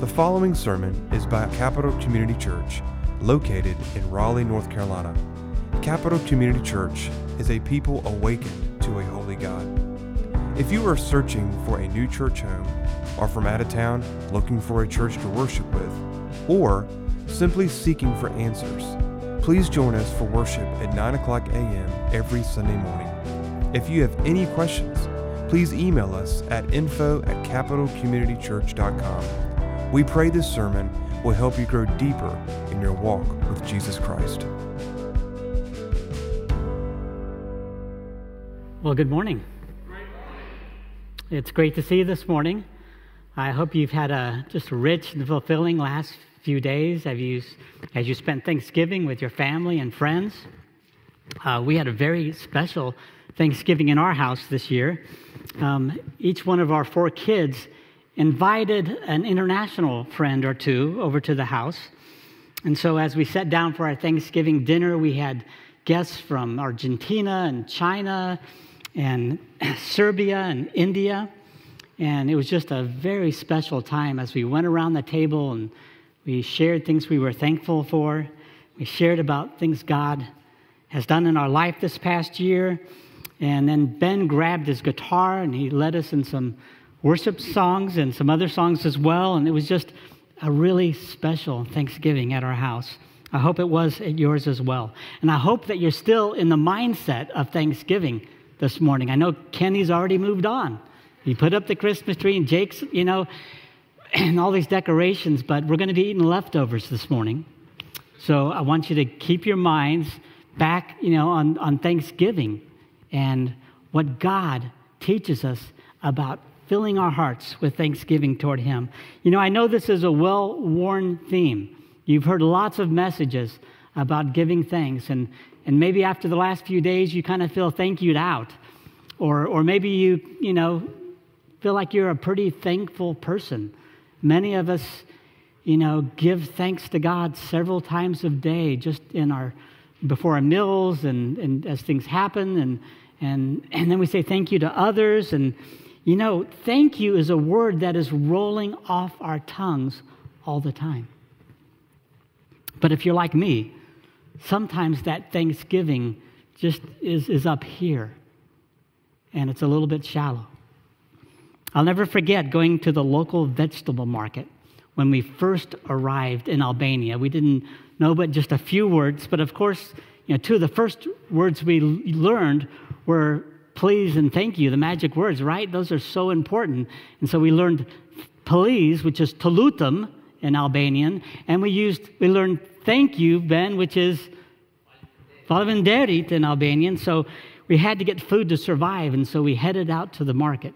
The following sermon is by Capital Community Church, located in Raleigh, North Carolina. Capital Community Church is a people awakened to a holy God. If you are searching for a new church home, or from out of town looking for a church to worship with, or simply seeking for answers, please join us for worship at 9 o'clock a.m. every Sunday morning. If you have any questions, please email us at info at capitalcommunitychurch.com. We pray this sermon will help you grow deeper in your walk with Jesus Christ. Well, good morning. It's great to see you this morning. I hope you've had a just rich and fulfilling last few days as you, as you spent Thanksgiving with your family and friends. Uh, we had a very special Thanksgiving in our house this year. Um, each one of our four kids invited an international friend or two over to the house. And so, as we sat down for our Thanksgiving dinner, we had guests from Argentina and China and Serbia and India. And it was just a very special time as we went around the table and we shared things we were thankful for. We shared about things God has done in our life this past year. And then Ben grabbed his guitar and he led us in some worship songs and some other songs as well. And it was just a really special Thanksgiving at our house. I hope it was at yours as well. And I hope that you're still in the mindset of Thanksgiving this morning. I know Kenny's already moved on. He put up the Christmas tree and Jake's, you know, and all these decorations, but we're going to be eating leftovers this morning. So I want you to keep your minds back, you know, on, on Thanksgiving and what God teaches us about filling our hearts with thanksgiving toward Him. You know, I know this is a well worn theme. You've heard lots of messages about giving thanks, and, and maybe after the last few days, you kind of feel thank you'd out. Or, or maybe you, you know, feel like you're a pretty thankful person. Many of us, you know, give thanks to God several times a day, just in our before our meals and, and as things happen, and and and then we say thank you to others. And you know, thank you is a word that is rolling off our tongues all the time. But if you're like me, sometimes that thanksgiving just is, is up here and it's a little bit shallow. I'll never forget going to the local vegetable market when we first arrived in Albania. We didn't know but just a few words, but of course, you know, two of the first words we learned were please and thank you, the magic words, right? Those are so important. And so we learned please, which is tolutum in Albanian, and we used we learned thank you, Ben, which is Faleminderit in Albanian. So we had to get food to survive, and so we headed out to the market.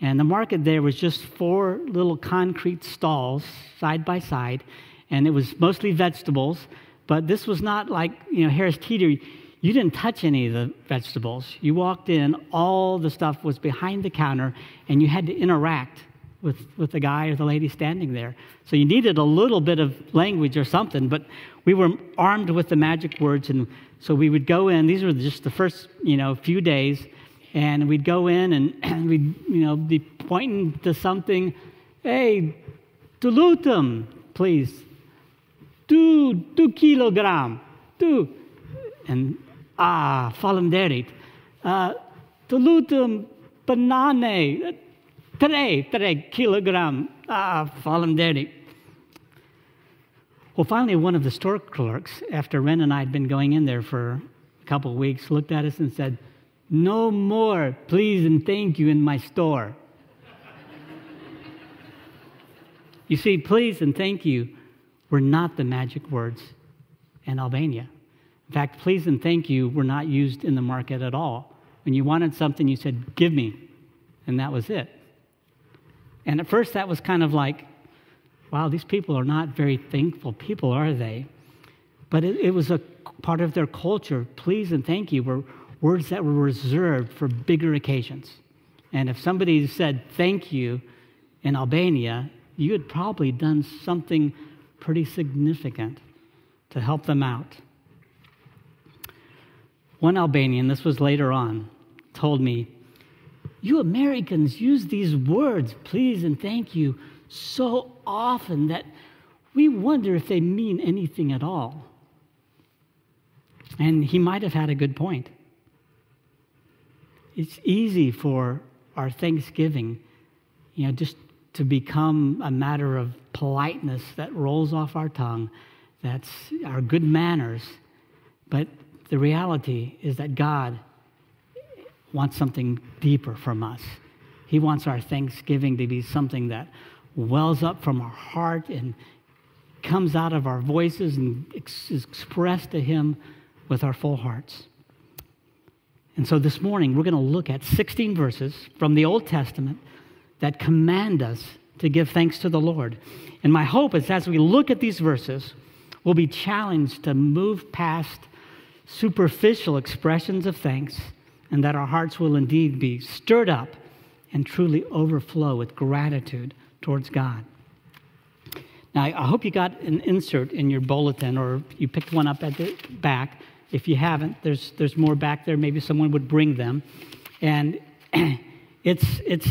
And the market there was just four little concrete stalls side by side, and it was mostly vegetables. But this was not like, you know, Harris Teeter. You didn't touch any of the vegetables. You walked in, all the stuff was behind the counter, and you had to interact with, with the guy or the lady standing there. So you needed a little bit of language or something, but we were armed with the magic words, and so we would go in. These were just the first, you know, few days, and we'd go in and, and we'd, you know, be pointing to something. Hey, dilutum, please. Two, two kilogram, two. And ah, falemderit. Uh, dilutum banane, tre, tre kilogram. Ah, falemderit. Well, finally, one of the store clerks, after Ren and I had been going in there for a couple of weeks, looked at us and said, No more, please and thank you in my store. you see, please and thank you were not the magic words in Albania. In fact, please and thank you were not used in the market at all. When you wanted something, you said, Give me. And that was it. And at first, that was kind of like, wow, these people are not very thankful people, are they? But it, it, was a part of their culture. Please and thank you were words that were reserved for bigger occasions. And if somebody said thank you in Albania, you had probably done something pretty significant to help them out. One Albanian, this was later on, told me, You Americans use these words, please and thank you, so often that we wonder if they mean anything at all. And he might have had a good point. It's easy for our Thanksgiving, you know, just to become a matter of politeness that rolls off our tongue, that's our good manners. But the reality is that God wants something deeper from us. He wants our thanksgiving to be something that wells up from our heart and comes out of our voices and is expressed to Him with our full hearts. And so this morning, we're going to look at 16 verses from the Old Testament that command us to give thanks to the Lord. And my hope is as we look at these verses, we'll be challenged to move past superficial expressions of thanks and that our hearts will indeed be stirred up and truly overflow with gratitude towards God. Now, I hope you got an insert in your bulletin or you picked one up at the back. If you haven't, there's, there's more back there. Maybe someone would bring them. And it's, it's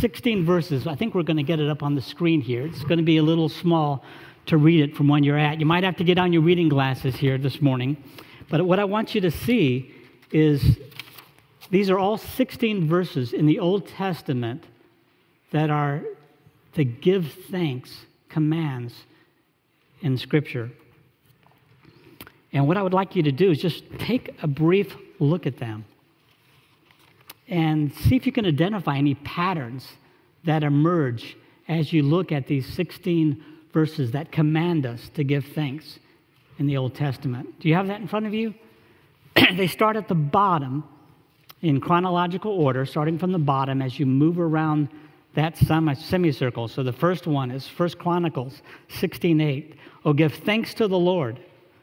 16 verses. I think we're going to get it up on the screen here. It's going to be a little small to read it from when you're at. You might have to get on your reading glasses here this morning. But what I want you to see is these are all 16 verses in the Old Testament that are to give thanks commands in Scripture. And what I would like you to do is just take a brief look at them and see if you can identify any patterns that emerge as you look at these 16 verses that command us to give thanks in the Old Testament. Do you have that in front of you? they start at the bottom in chronological order, starting from the bottom as you move around that semicircle. So the first one is First Chronicles 16:8. Oh, give thanks to the Lord,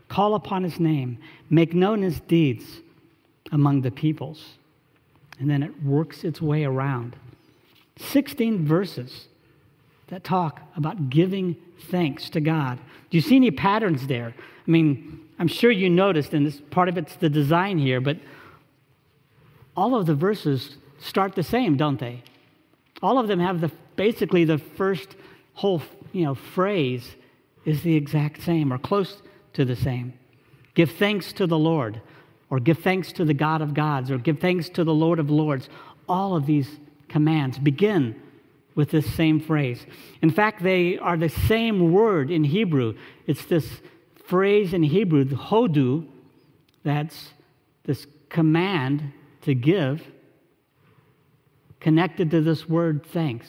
call upon his name, make known his deeds among the peoples. And then it works its way around. 16 verses that talk about giving thanks to God. Do you see any patterns there? I mean, I'm sure you noticed, and this, part of it's the design here, but all of the verses start the same, don't they? All of them have the basically the first whole you know phrase is the exact same or close to the same. Give thanks to the Lord, or give thanks to the God of gods, or give thanks to the Lord of lords. All of these commands begin with this same phrase. In fact, they are the same word in Hebrew. It's this phrase in Hebrew, the hodu, that's this command to give connected to this word thanks.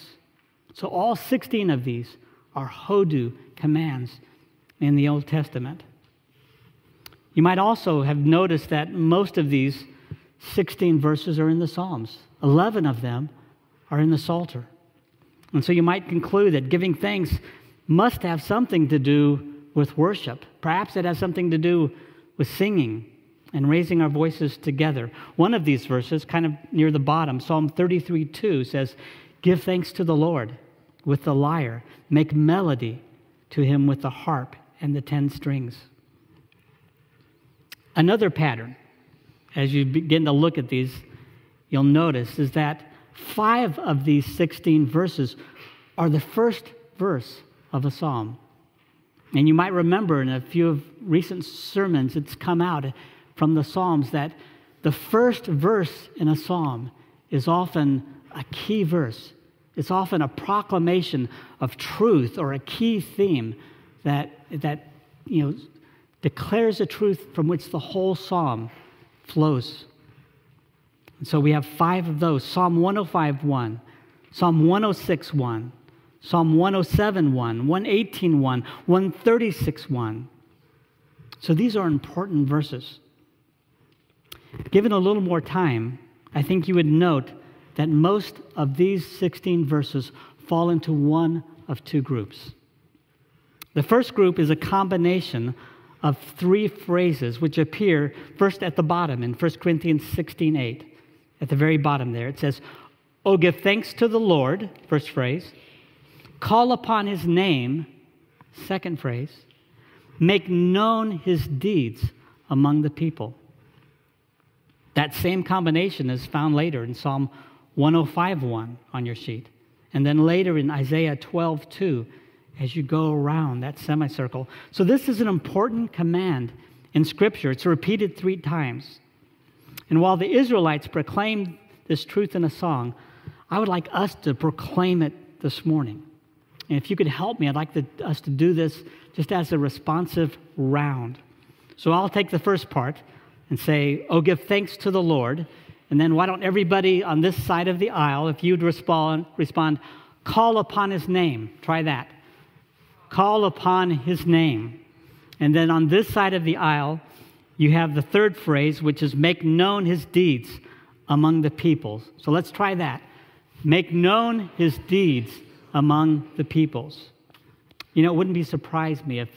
So all 16 of these are hodu commands in the Old Testament. You might also have noticed that most of these 16 verses are in the Psalms. 11 of them are in the Psalter. And so you might conclude that giving thanks must have something to do with worship. Perhaps it has something to do with singing and raising our voices together. One of these verses, kind of near the bottom, Psalm 33 2 says, Give thanks to the Lord with the lyre, make melody to him with the harp and the ten strings. Another pattern, as you begin to look at these, you'll notice is that five of these 16 verses are the first verse of a psalm. And you might remember in a few of recent sermons, it's come out from the Psalms that the first verse in a psalm is often a key verse. It's often a proclamation of truth or a key theme that, that you know, declares a truth from which the whole psalm flows. And so we have five of those Psalm 105 1, Psalm 106 1, Psalm 107 1, 118 1, 136 1. So these are important verses. Given a little more time, I think you would note that most of these 16 verses fall into one of two groups. The first group is a combination of three phrases which appear first at the bottom in 1 Corinthians 16 8. At the very bottom there, it says, Oh, give thanks to the Lord, first phrase. Call upon his name, second phrase. Make known his deeds among the people. That same combination is found later in Psalm 105.1 on your sheet. And then later in Isaiah 12:2 as you go around that semicircle. So this is an important command in Scripture. It's repeated three times. And while the Israelites proclaimed this truth in a song, I would like us to proclaim it this morning. And if you could help me, I'd like us to do this just as a responsive round. So I'll take the first part and say, Oh, give thanks to the Lord. And then why don't everybody on this side of the aisle, if you'd respond, respond, call upon his name. Try that. Call upon his name. And then on this side of the aisle, you have the third phrase, which is make known his deeds among the peoples. So let's try that. Make known his deeds among the peoples. You know, it wouldn't be surprised me if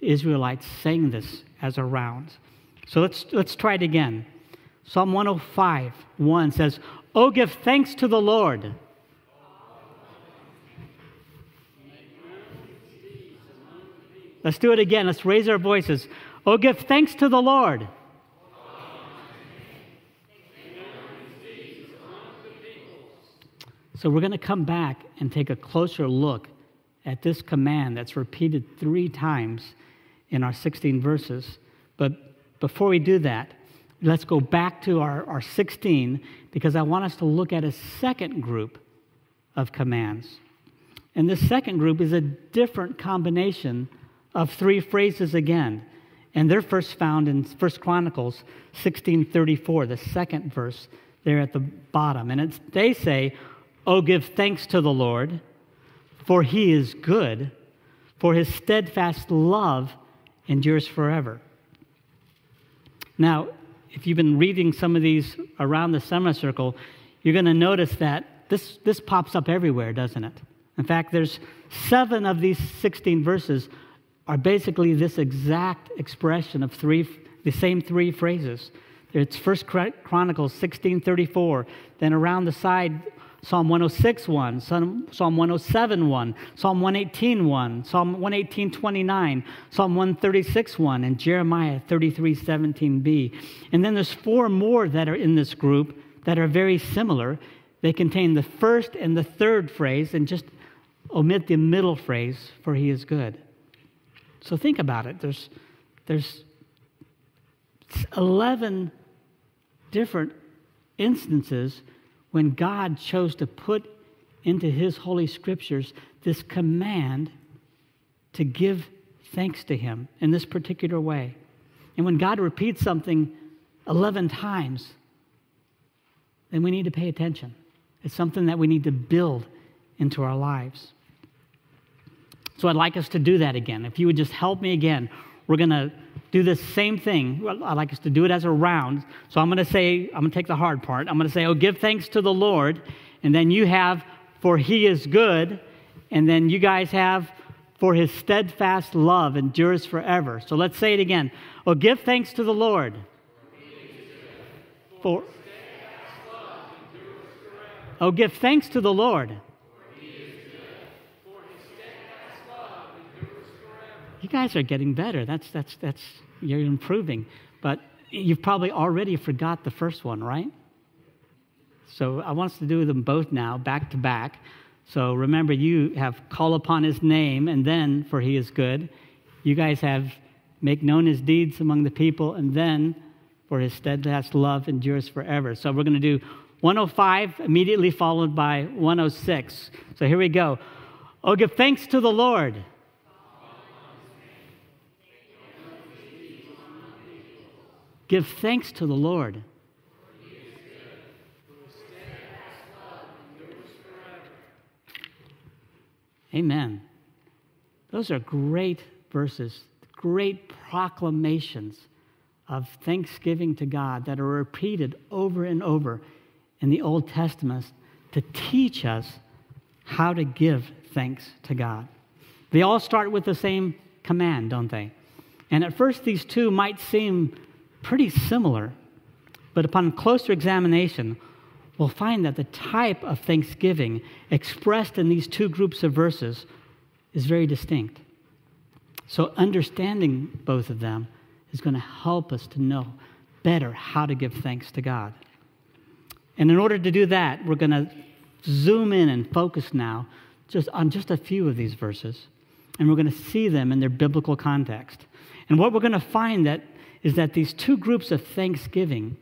Israelites sang this as a round. So let's, let's try it again. Psalm 105, 1 says, Oh, give thanks to the Lord. Let's do it again. Let's raise our voices. Oh, give thanks to the Lord. So we're going to come back and take a closer look at this command that's repeated three times in our 16 verses. But before we do that, let's go back to our, our 16 because I want us to look at a second group of commands. And this second group is a different combination of three phrases again. And they're first found in 1 Chronicles 16:34, the second verse there at the bottom. And they say, "Oh, give thanks to the Lord, for he is good, for his steadfast love endures forever." Now, if you've been reading some of these around the semicircle, you're going to notice that this, this pops up everywhere, doesn't it? In fact, there's seven of these 16 verses are basically this exact expression of three, the same three phrases. It's First Chronicles 16:34. Then around the side, Psalm 106 1, Psalm 107 1, Psalm 118 1, Psalm 118 29, Psalm 136 1, and Jeremiah 33 17b. And then there's four more that are in this group that are very similar. They contain the first and the third phrase, and just omit the middle phrase, for he is good. So think about it. There's, there's 11 different instances when God chose to put into his holy scriptures this command to give thanks to him in this particular way. And when God repeats something 11 times, then we need to pay attention. It's something that we need to build into our lives. So I'd like us to do that again. If you would just help me again, we're going to do the same thing. I'd like us to do it as a round. So I'm going to say, I'm going to take the hard part. I'm going to say, Oh, give thanks to the Lord. And then you have, For he is good. And then you guys have, For his steadfast love endures forever. So let's say it again. Oh, give thanks to the Lord. For. Oh, give thanks to the Lord. you guys are getting better. That's, that's, that's, you're improving. But you've probably already forgot the first one, right? So I want us to do them both now, back to back. So remember, you have call upon his name, and then for he is good. You guys have make known his deeds among the people, and then for his steadfast love endures forever. So we're going to do 105 immediately followed by 106. So here we go. Oh, give thanks to the Lord. Give thanks to the Lord. Amen. Those are great verses, great proclamations of thanksgiving to God that are repeated over and over in the Old Testament to teach us how to give thanks to God. They all start with the same command, don't they? And at first, these two might seem pretty similar, but upon closer examination, we'll find that the type of thanksgiving expressed in these two groups of verses is very distinct. So, understanding both of them is going to help us to know better how to give thanks to God. And in order to do that, we're going to zoom in and focus now just on just a few of these verses, and we're going to see them in their biblical context. And what we're going to find that is that these two groups of thanksgiving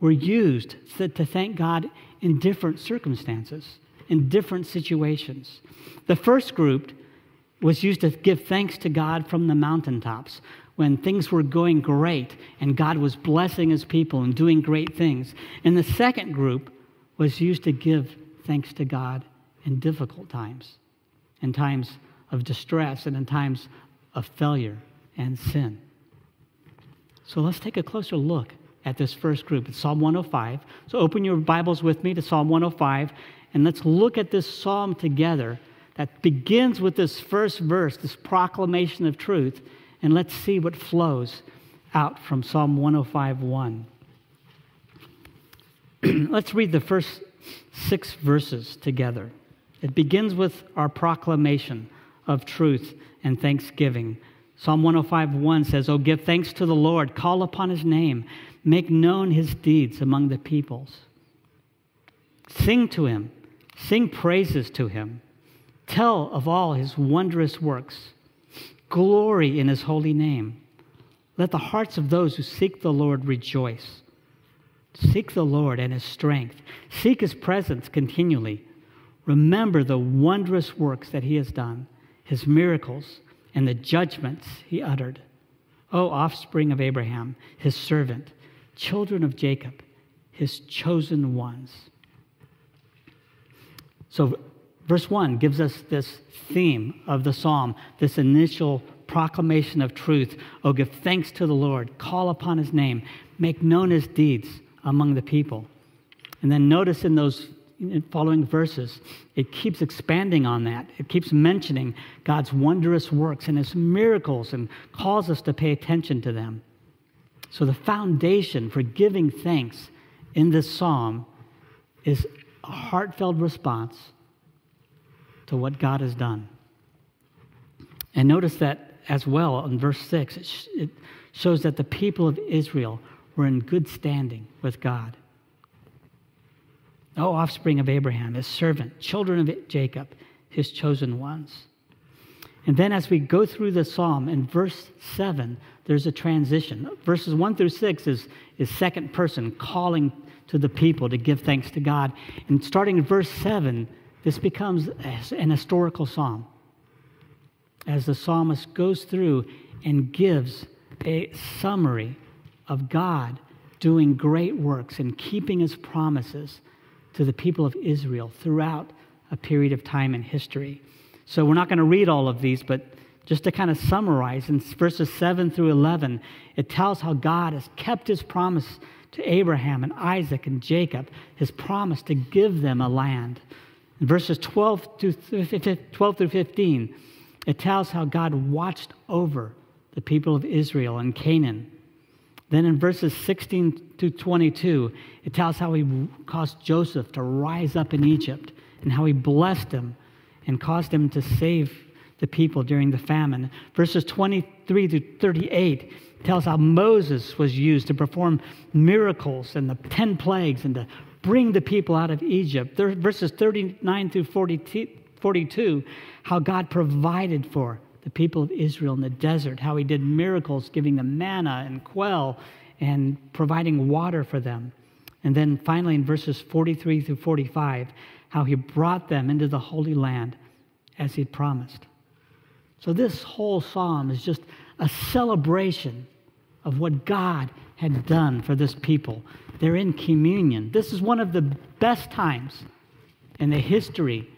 were used to thank God in different circumstances, in different situations. The first group was used to give thanks to God from the mountaintops when things were going great and God was blessing his people and doing great things. And the second group was used to give thanks to God in difficult times, in times of distress, and in times of failure and sin. So let's take a closer look at this first group. It's Psalm 105. So open your Bibles with me to Psalm 105, and let's look at this psalm together that begins with this first verse, this proclamation of truth, and let's see what flows out from Psalm 105 1. let's read the first six verses together. It begins with our proclamation of truth and thanksgiving. Psalm 105 1 says, Oh, give thanks to the Lord, call upon his name, make known his deeds among the peoples. Sing to him, sing praises to him, tell of all his wondrous works, glory in his holy name. Let the hearts of those who seek the Lord rejoice. Seek the Lord and his strength. Seek his presence continually. Remember the wondrous works that he has done, his miracles, and the judgments he uttered. O offspring of Abraham, his servant, children of Jacob, his chosen ones. So, verse 1 gives us this theme of the psalm, this initial proclamation of truth. Oh, give thanks to the Lord, call upon his name, make known his deeds among the people. And then notice in those following verses, it keeps expanding on that. It keeps mentioning God's wondrous works and his miracles and calls us to pay attention to them. So, the foundation for giving thanks in this psalm is a heartfelt response to what God has done. And notice that as well in verse 6, it, it shows that the people of Israel were in good standing with God. O offspring of Abraham, his servant, children of Jacob, his chosen ones. And then as we go through the psalm, in verse 7, there's a transition. Verses 1 through 6 is, is second person calling to the people to give thanks to God. And starting in verse 7, this becomes an historical psalm. As the psalmist goes through and gives a summary of God doing great works and keeping his promises to the people of Israel throughout a period of time in history. So we're not going to read all of these, but just to kind of summarize, in verses 7 through 11, it tells how God has kept his promise to Abraham and Isaac and Jacob, his promise to give them a land. In verses 12, to 12 through 15, it tells how God watched over the people of Israel and Canaan then in verses 16 to 22, it tells how he caused Joseph to rise up in Egypt and how he blessed him and caused him to save the people during the famine. Verses 23 to 38 tells how Moses was used to perform miracles and the 10 plagues and to bring the people out of Egypt. Verses 39 through 42, how God provided for the people of Israel in the desert, how he did miracles, giving them manna and quail and providing water for them. And then finally, in verses 43 through 45, how he brought them into the Holy Land as he'd promised. So, this whole psalm is just a celebration of what God had done for this people. They're in communion. This is one of the best times in the history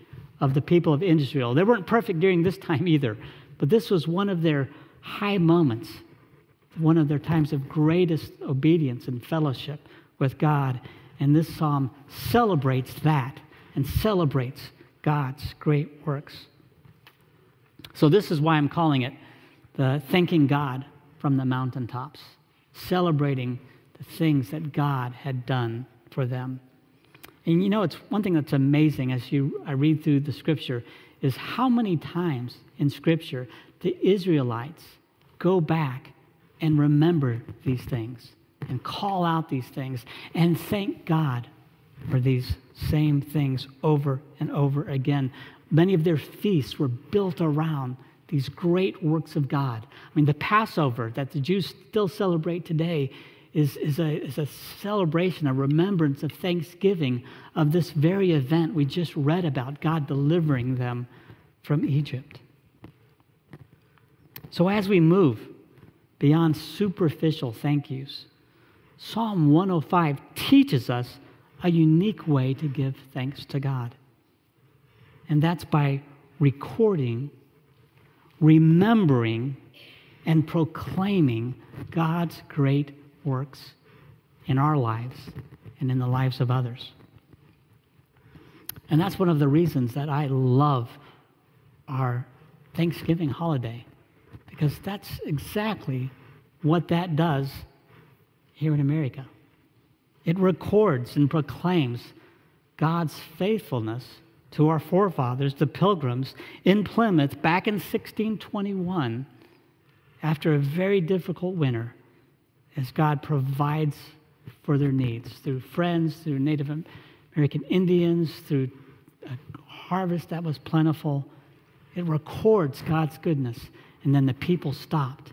of the people of Israel. They weren't perfect during this time either, but this was one of their high moments, one of their times of greatest obedience and fellowship with God. And this psalm celebrates that and celebrates God's great works. So, this is why I'm calling it the thanking God from the mountaintops, celebrating the things that God had done for them. And you know, it's one thing that's amazing as you I read through the scripture is how many times in Scripture the Israelites go back and remember these things and call out these things and thank God for these same things over and over again. Many of their feasts were built around these great works of God. I mean, the Passover that the Jews still celebrate today is, is, a, is a celebration, a remembrance of thanksgiving of this very event we just read about God delivering them from Egypt. So, as we move beyond superficial thank yous, Psalm 105 teaches us a unique way to give thanks to God. And that's by recording, remembering, and proclaiming God's great works in our lives and in the lives of others. And that's one of the reasons that I love our Thanksgiving holiday, because that's exactly what that does here in America. It records and proclaims God's faithfulness to our forefathers, the pilgrims, in Plymouth back in 1621 after a very difficult winter as God provides for their needs through friends, through Native American Indians, through a harvest that was plentiful. It records God's goodness. And then the people stopped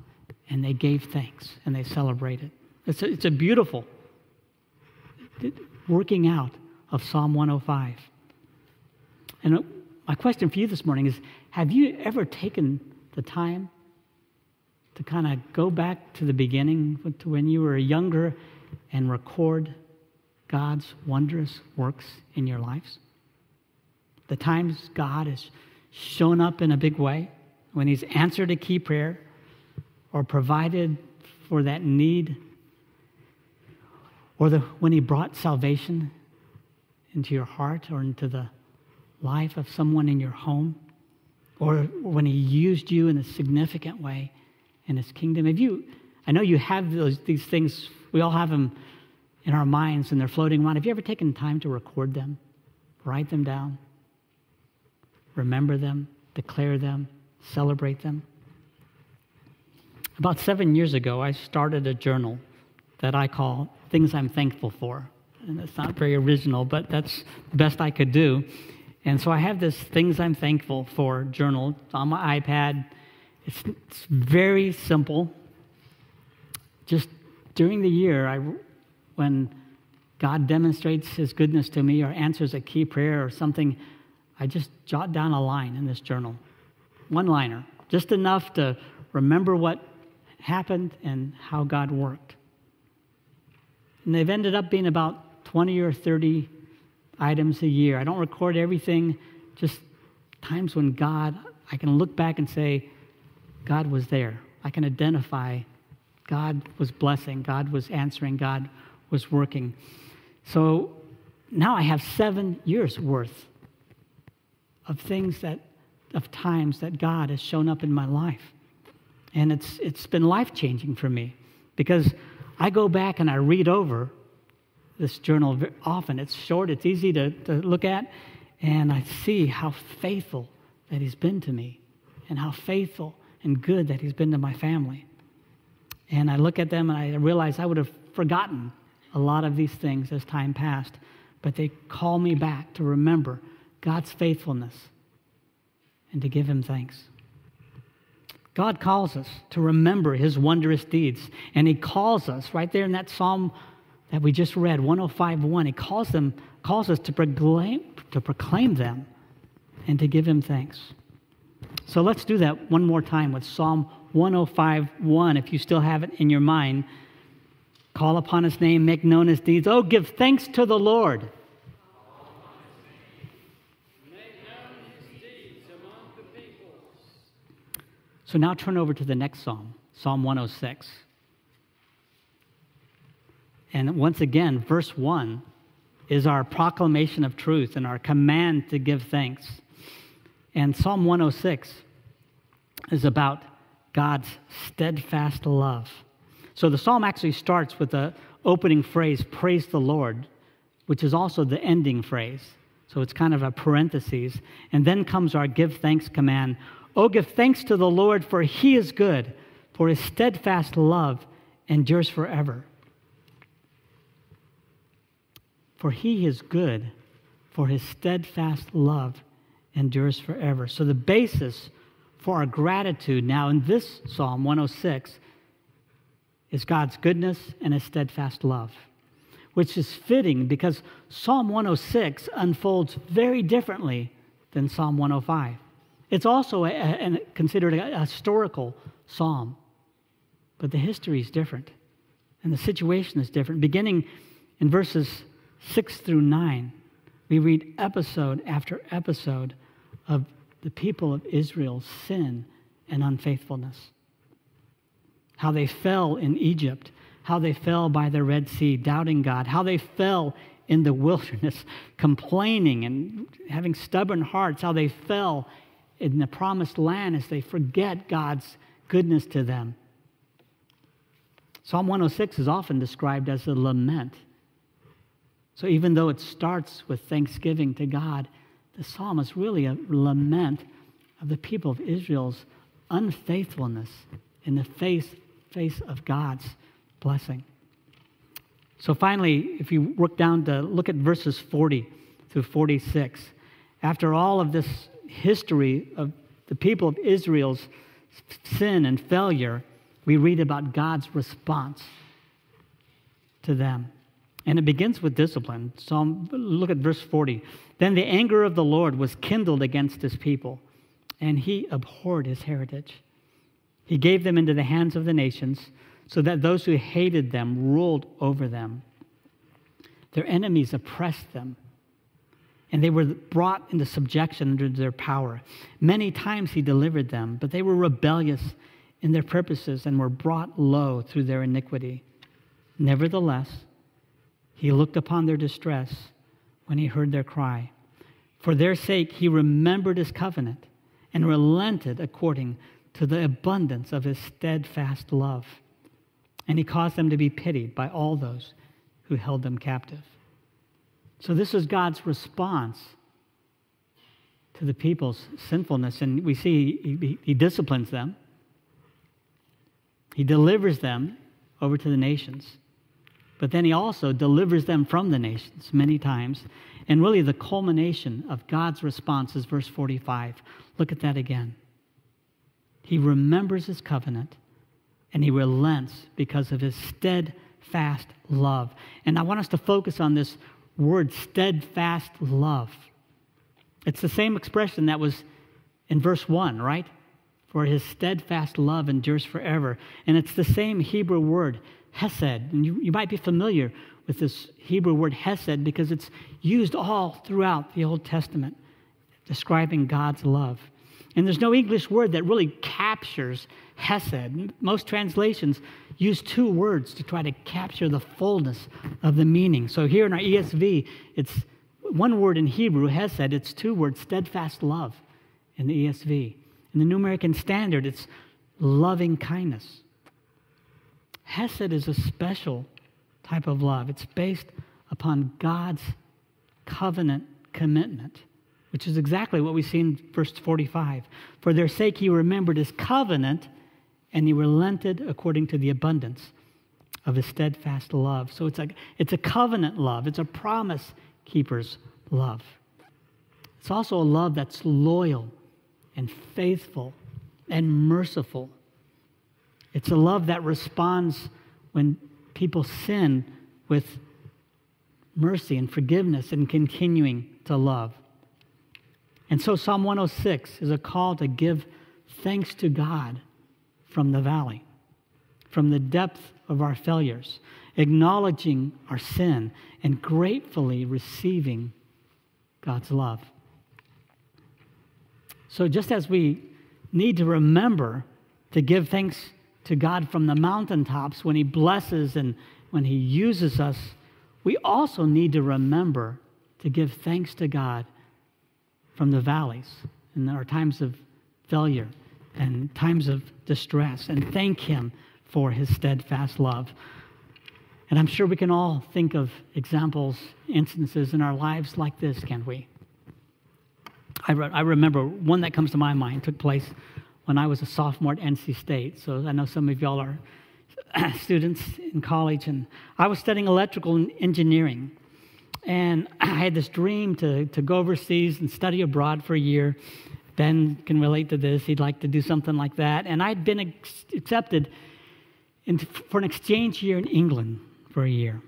and they gave thanks and they celebrated. It's a, it's a beautiful working out of Psalm 105. And uh, my question for you this morning is Have you ever taken the time to kind of go back to the beginning, to when you were younger, and record God's wondrous works in your lives? The times God has shown up in a big way, when He's answered a key prayer or provided for that need, or the, when He brought salvation into your heart or into the life of someone in your home, or when He used you in a significant way in his kingdom. Have you, I know you have those, these things, we all have them in our minds and they're floating around. Have you ever taken time to record them, write them down, remember them, declare them, celebrate them? About seven years ago, I started a journal that I call Things I'm Thankful For. And it's not very original, but that's the best I could do. And so I have this Things I'm Thankful For journal on my iPad. It's, it's very simple. Just during the year, I, when God demonstrates his goodness to me or answers a key prayer or something, I just jot down a line in this journal. One liner, just enough to remember what happened and how God worked. And they've ended up being about 20 or 30 items a year. I don't record everything, just times when God, I can look back and say, God was there. I can identify God was blessing, God was answering, God was working. So now I have seven years worth of things that, of times that God has shown up in my life. And it's, it's been life changing for me because I go back and I read over this journal often. It's short, it's easy to, to look at, and I see how faithful that He's been to me and how faithful and good that He's been to my family. And I look at them and I realize I would have forgotten a lot of these things as time passed, but they call me back to remember God's faithfulness and to give Him thanks. God calls us to remember His wondrous deeds, and He calls us right there in that Psalm that we just read, 105.1. He calls them, calls us to proclaim, to proclaim them and to give Him thanks. So let's do that one more time with Psalm 105:1 if you still have it in your mind. Call upon his name, make known his deeds. Oh, give thanks to the Lord. So now turn over to the next psalm, Psalm 106. And once again, verse 1 is our proclamation of truth and our command to give thanks. And Psalm 106 is about God's steadfast love. So the psalm actually starts with the opening phrase, Praise the Lord, which is also the ending phrase. So it's kind of a parenthesis. And then comes our give thanks command. Oh, give thanks to the Lord, for he is good, for his steadfast love endures forever. for he is good, for his steadfast love endures forever. So the basis for our gratitude now in this Psalm 106 is God's goodness and his steadfast love, which is fitting because Psalm 106 unfolds very differently than Psalm 105. It's also a, a, considered a, historical psalm, but the history is different and the situation is different. Beginning in verses 6 through 9, we read episode after episode of the people of Israel's sin and unfaithfulness. How they fell in Egypt, how they fell by the Red Sea, doubting God, how they fell in the wilderness, complaining and having stubborn hearts, how they fell in the promised land as they forget God's goodness to them. Psalm 106 is often described as a lament. So even though it starts with thanksgiving to God, the psalm is really a lament of the people of Israel's unfaithfulness in the face, face of God's blessing. So finally, if you work down to look at verses 40 through 46, after all of this history of the people of Israel's sin and failure, we read about God's response to them. And it begins with discipline. So look at verse 40. Then the anger of the Lord was kindled against his people, and he abhorred his heritage. He gave them into the hands of the nations, so that those who hated them ruled over them. Their enemies oppressed them and they were brought into subjection under their power. Many times he delivered them, but they were rebellious in their purposes and were brought low through their iniquity. Nevertheless, he looked upon their distress when he heard their cry. For their sake, he remembered his covenant and relented according to the abundance of his steadfast love. And he caused them to be pitied by all those who held them captive. So, this is God's response to the people's sinfulness. And we see he, he, disciplines them, he delivers them over to the nations. But then he also delivers them from the nations many times. And really, the culmination of God's response is verse 45. Look at that again. He remembers his covenant and he relents because of his steadfast love. And I want us to focus on this word steadfast love. It's the same expression that was in verse 1, right? For his steadfast love endures forever. And it's the same Hebrew word, hesed. And you, you might be familiar with this Hebrew word hesed because it's used all throughout the Old Testament, describing God's love. And there's no English word that really captures Hesed. Most translations use two words to try to capture the fullness of the meaning. So here in our ESV, it's one word in Hebrew, Hesed, it's two words, steadfast love in the ESV. In the New American Standard, it's loving kindness. Hesed is a special type of love. It's based upon God's covenant commitment which is exactly what we see in verse 45. For their sake he remembered his covenant, and he relented according to the abundance of his steadfast love. So it's a, it's a covenant love, it's a promise keeper's love. It's also a love that's loyal and faithful and merciful. It's a love that responds when people sin with mercy and forgiveness and continuing to love. And so Psalm 106 is a call to give thanks to God from the valley, from the depth of our failures, acknowledging our sin and gratefully receiving God's love. So, just as we need to remember to give thanks to God from the mountaintops when He blesses and when He uses us, we also need to remember to give thanks to God from the valleys in our times of failure and times of distress and thank Him for His steadfast love. And I'm sure we can all think of examples, instances in our lives like this, can't we? I, re- I remember one that comes to my mind took place when I was a sophomore at NC State. So I know some of y'all are students in college, and I was studying electrical engineering. And I had this dream to, to go overseas and study abroad for a year. Ben can relate to this. He'd like to do something like that. And I'd been ex- accepted into, for an exchange year in England for a year.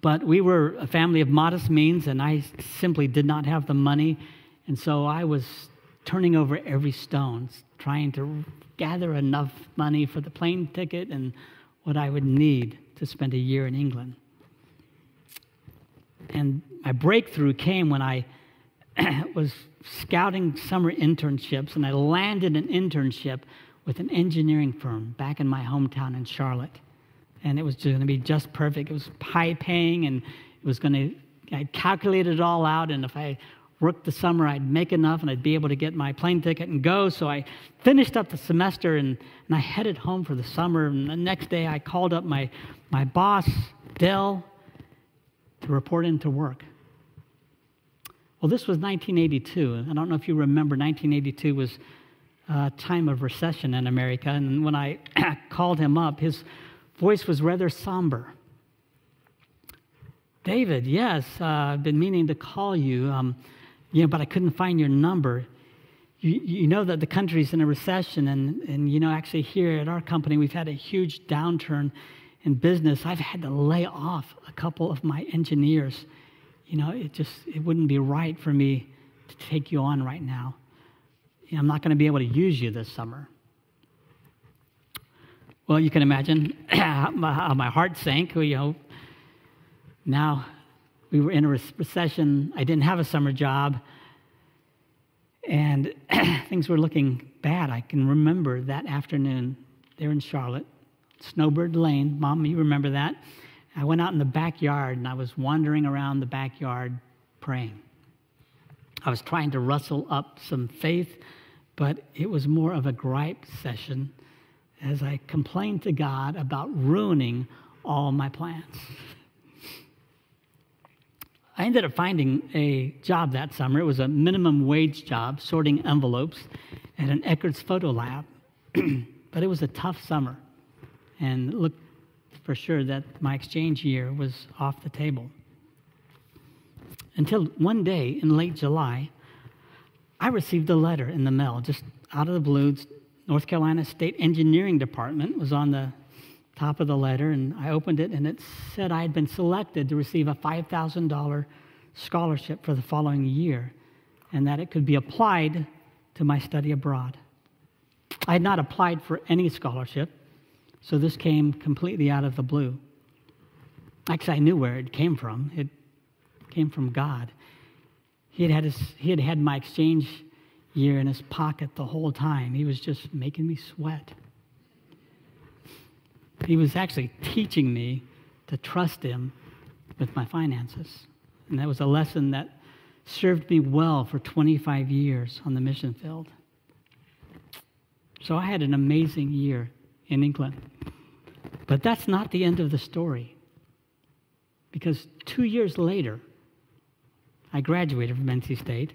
But we were a family of modest means, and I simply did not have the money. And so I was turning over every stone, trying to gather enough money for the plane ticket and what I would need to spend a year in England. And my breakthrough came when I was scouting summer internships, and I landed an internship with an engineering firm back in my hometown in Charlotte. And it was going to be just perfect. It was high paying, and it was going to, I calculated it all out, and if I worked the summer, I'd make enough and I'd be able to get my plane ticket and go. So I finished up the semester and, and I headed home for the summer. And the next day, I called up my, my boss, Dell, to report into work. Well, this was 1982. I don't know if you remember, 1982 was a time of recession in America. And when I called him up, his voice was rather somber. David, yes, uh, I've been meaning to call you, um, you know, but I couldn't find your number. You, you know that the country's in a recession, and, and you know, actually, here at our company, we've had a huge downturn in business. I've had to lay off a couple of my engineers you know, it just it wouldn't be right for me to take you on right now. You know, I'm not going to be able to use you this summer. Well, you can imagine how my heart sank. You know, now we were in a recession. I didn't have a summer job, and things were looking bad. I can remember that afternoon there in Charlotte, Snowbird Lane. Mom, you remember that? I went out in the backyard and I was wandering around the backyard praying. I was trying to rustle up some faith, but it was more of a gripe session as I complained to God about ruining all my plans. I ended up finding a job that summer. It was a minimum wage job, sorting envelopes at an Eckerd's photo lab. but it was a tough summer. And looked for sure that my exchange year was off the table. Until one day in late July, I received a letter in the mail, just out of the blue. North Carolina State Engineering Department was on the top of the letter, and I opened it, and it said I had been selected to receive a $5,000 scholarship for the following year, and that it could be applied to my study abroad. I had not applied for any scholarship, so this came completely out of the blue. Actually, I knew where it came from. It came from God. He had had, his, he had, had my exchange year in his pocket the whole time. He was just making me sweat. He was actually teaching me to trust him with my finances. And that was a lesson that served me well for 25 years on the mission field. So I had an amazing year in England. But that's not the end of the story. Because two years later, I graduated from NC State,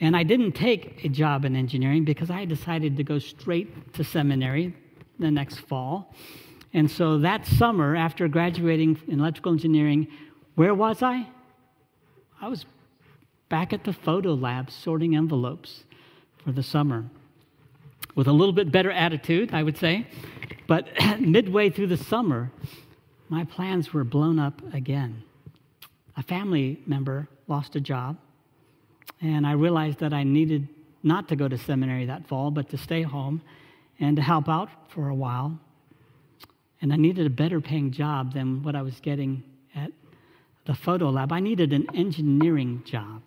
and I didn't take a job in engineering because I decided to go straight to seminary the next fall. And so that summer, after graduating in electrical engineering, where was I? I was back at the photo lab sorting envelopes for the summer with a little bit better attitude, I would say. But midway through the summer, my plans were blown up again. A family member lost a job, and I realized that I needed not to go to seminary that fall, but to stay home and to help out for a while. And I needed a better paying job than what I was getting at the photo lab. I needed an engineering job.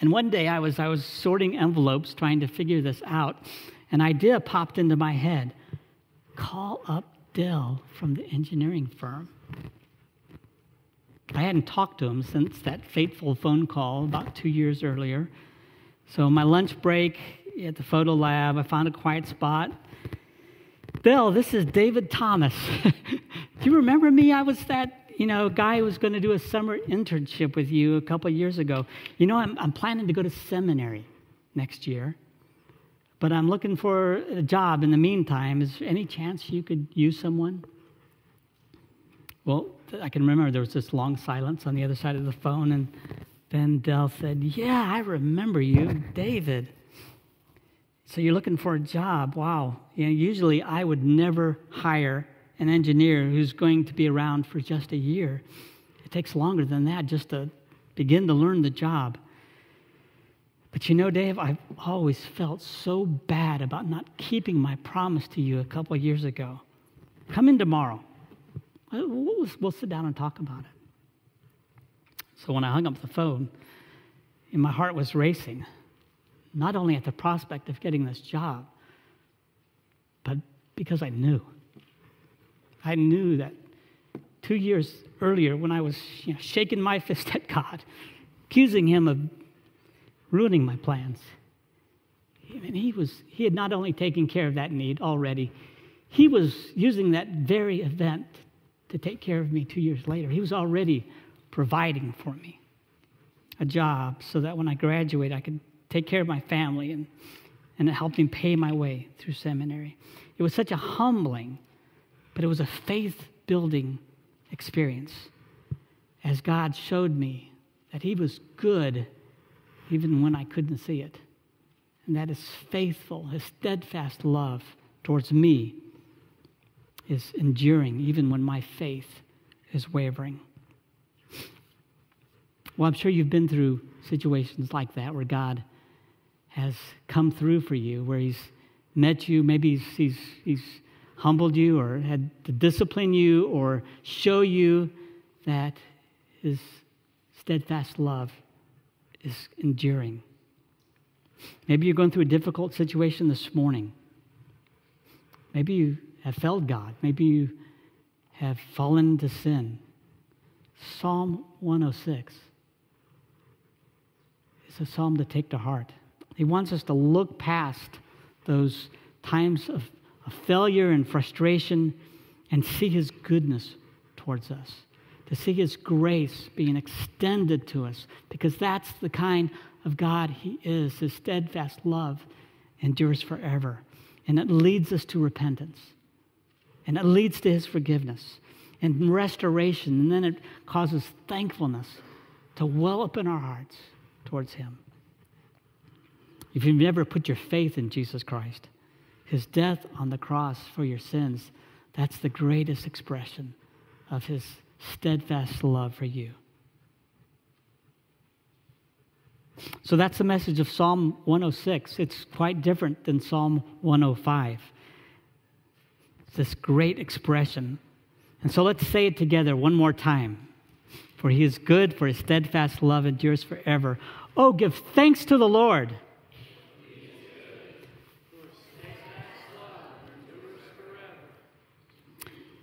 And one day I was, I was sorting envelopes trying to figure this out. An idea popped into my head call up Dell from the engineering firm. I hadn't talked to him since that fateful phone call about two years earlier. So, my lunch break at the photo lab, I found a quiet spot. Dell, this is David Thomas. do you remember me? I was that you know, guy who was going to do a summer internship with you a couple years ago. You know, I'm, I'm planning to go to seminary next year, but I'm looking for a job in the meantime. Is there any chance you could use someone? Well, I can remember there was this long silence on the other side of the phone, and then Dell said, Yeah, I remember you, David. So you're looking for a job. Wow. You know, usually I would never hire an engineer who's going to be around for just a year. It takes longer than that just to begin to learn the job. But you know, Dave, I've always felt so bad about not keeping my promise to you a couple years ago. Come in tomorrow. We'll, we'll sit down and talk about it. So when I hung up the phone, and my heart was racing, not only at the prospect of getting this job, but because I knew. I knew that two years earlier, when I was you know, shaking my fist at God, accusing Him of ruining my plans, and he was he had not only taken care of that need already, he was using that very event to take care of me two years later. He was already providing for me a job so that when I graduate, I could take care of my family and, and it helped me pay my way through seminary. It was such a humbling, but it was a faith building experience as God showed me that He was good even when I couldn't see it. And that His faithful, His steadfast love towards me is enduring even when my faith is wavering. Well, I'm sure you've been through situations like that where God has come through for you, where He's met you, maybe He's, he's, he's humbled you or had to discipline you or show you that His steadfast love is enduring. Maybe you're going through a difficult situation this morning. Maybe you have failed God. Maybe you have fallen to sin. Psalm 106 is a psalm to take to heart. He wants us to look past those times of, of failure and frustration and see his goodness towards us, to see his grace being extended to us, because that's the kind of God he is. His steadfast love endures forever, and it leads us to repentance. And it leads to his forgiveness and restoration. And then it causes thankfulness to well up in our hearts towards him. If you've never put your faith in Jesus Christ, his death on the cross for your sins, that's the greatest expression of his steadfast love for you. So that's the message of Psalm 106. It's quite different than Psalm 105 It's this great expression. And so let's say it together one more time. For he is good, for his steadfast love endures forever. Oh, give thanks to the Lord.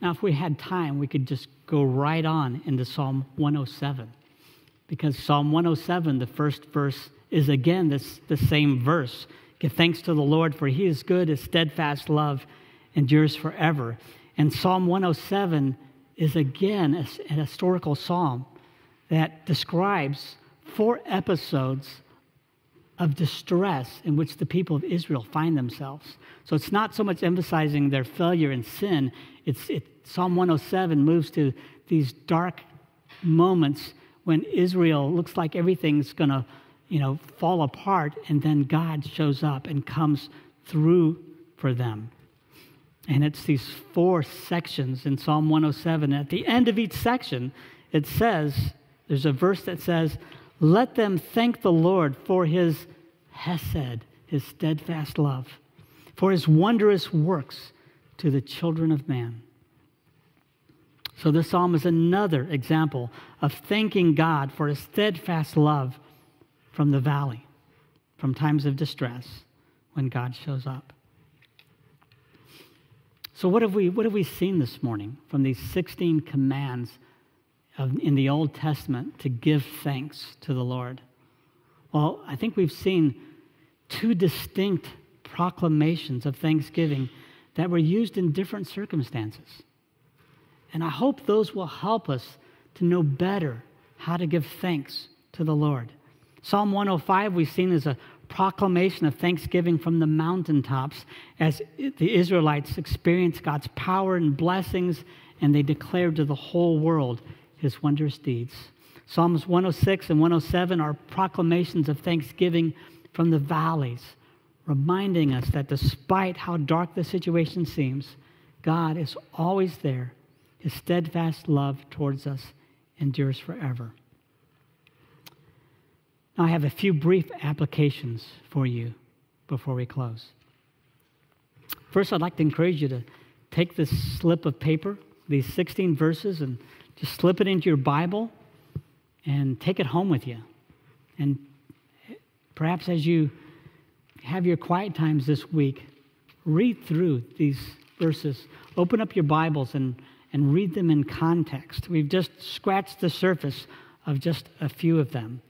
Now, if we had time, we could just go right on into Psalm 107. Because Psalm 107, the first verse, is again this, the same verse. Give thanks to the Lord, for he is good, his steadfast love endures forever. And Psalm 107 is again a, historical psalm that describes four episodes of distress in which the people of Israel find themselves. So it's not so much emphasizing their failure and sin, it's, it, Psalm 107 moves to these dark moments when Israel looks like everything's going to you know, fall apart, and then God shows up and comes through for them. And it's these four sections in Psalm 107. At the end of each section, it says, there's a verse that says, Let them thank the Lord for his hesed, his steadfast love, for his wondrous works to the children of man. So, this psalm is another example of thanking God for his steadfast love from the valley, from times of distress when God shows up. So, what have we, what have we seen this morning from these 16 commands of, in the Old Testament to give thanks to the Lord? Well, I think we've seen two distinct proclamations of thanksgiving that were used in different circumstances. And I hope those will help us to know better how to give thanks to the Lord. Psalm 105 we've seen as a proclamation of thanksgiving from the mountaintops as the Israelites experienced God's power and blessings and they declared to the whole world his wondrous deeds. Psalms 106 and 107 are proclamations of thanksgiving from the valleys, reminding us that despite how dark the situation seems, God is always there. His steadfast love towards us endures forever. Now, I have a few brief applications for you before we close. First, I'd like to encourage you to take this slip of paper, these 16 verses, and just slip it into your Bible and take it home with you. And perhaps as you have your quiet times this week, read through these verses. Open up your Bibles and, and read them in context. We've just scratched the surface of just a few of them.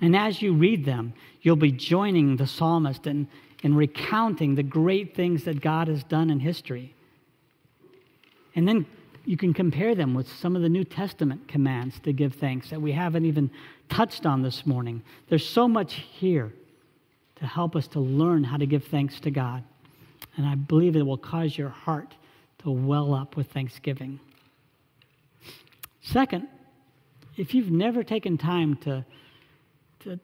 And as you read them, you'll be joining the psalmist in, in recounting the great things that God has done in history. And then you can compare them with some of the New Testament commands to give thanks that we haven't even touched on this morning. There's so much here to help us to learn how to give thanks to God. And I believe it will cause your heart to well up with thanksgiving. Second, if you've never taken time to, to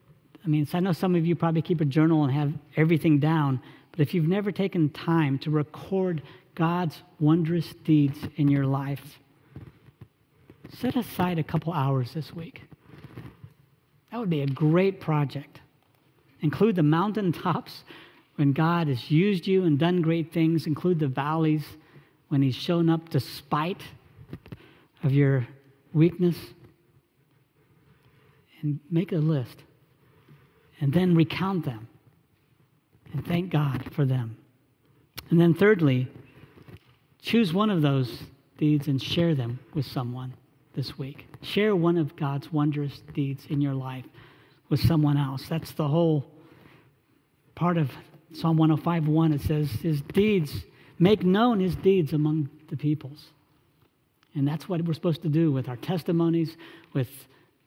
I mean, I know some of you probably keep a journal and have everything down, but if you've never taken time to record God's wondrous deeds in your life. Set aside a couple hours this week. That would be a great project. Include the mountaintops when God has used you and done great things, include the valleys when He's shown up despite of your weakness. And make a list. And then recount them. And thank God for them. And then, thirdly, Choose one of those deeds and share them with someone this week. Share one of God's wondrous deeds in your life with someone else. That's the whole part of Psalm 105 1. It says, His deeds, make known His deeds among the peoples. And that's what we're supposed to do with our testimonies, with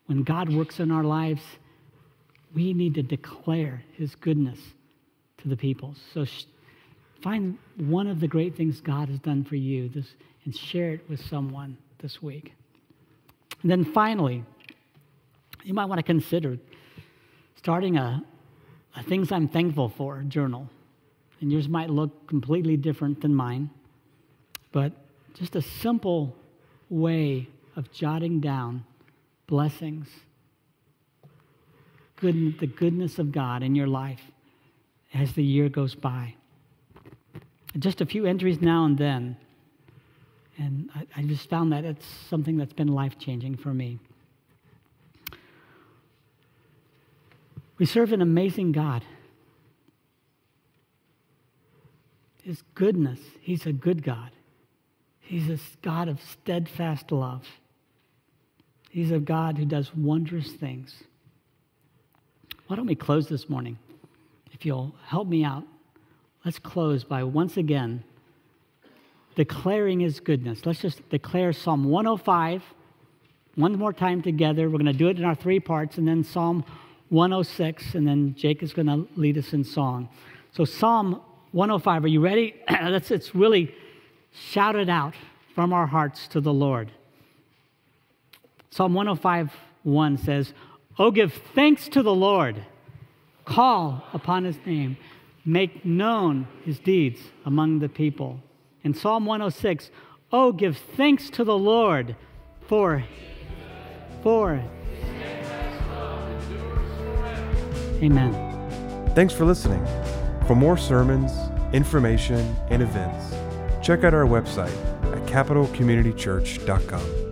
when God works in our lives. We need to declare His goodness to the peoples. So Find one of the great things God has done for you this, and share it with someone this week. And then finally, you might want to consider starting a, a Things I'm Thankful For journal. And yours might look completely different than mine, but just a simple way of jotting down blessings, good, the goodness of God in your life as the year goes by just a few entries now and then. And I, I just found that it's something that's been life changing for me. We serve an amazing God. His goodness, He's a good God. He's a God of steadfast love. He's a God who does wondrous things. Why don't we close this morning? If you'll help me out Let's close by once again declaring his goodness. Let's just declare Psalm 105 one more time together. We're going to do it in our three parts, and then Psalm 106, and then Jake is going to lead us in song. So, Psalm 105, are you ready? Let's it's really shouted out from our hearts to the Lord. Psalm 105 1 says, Oh, give thanks to the Lord, call upon his name make known his deeds among the people. In Psalm 106, oh, give thanks to the Lord for, for. Amen. Thanks for listening. For more sermons, information, and events, check out our website at capitalcommunitychurch.com.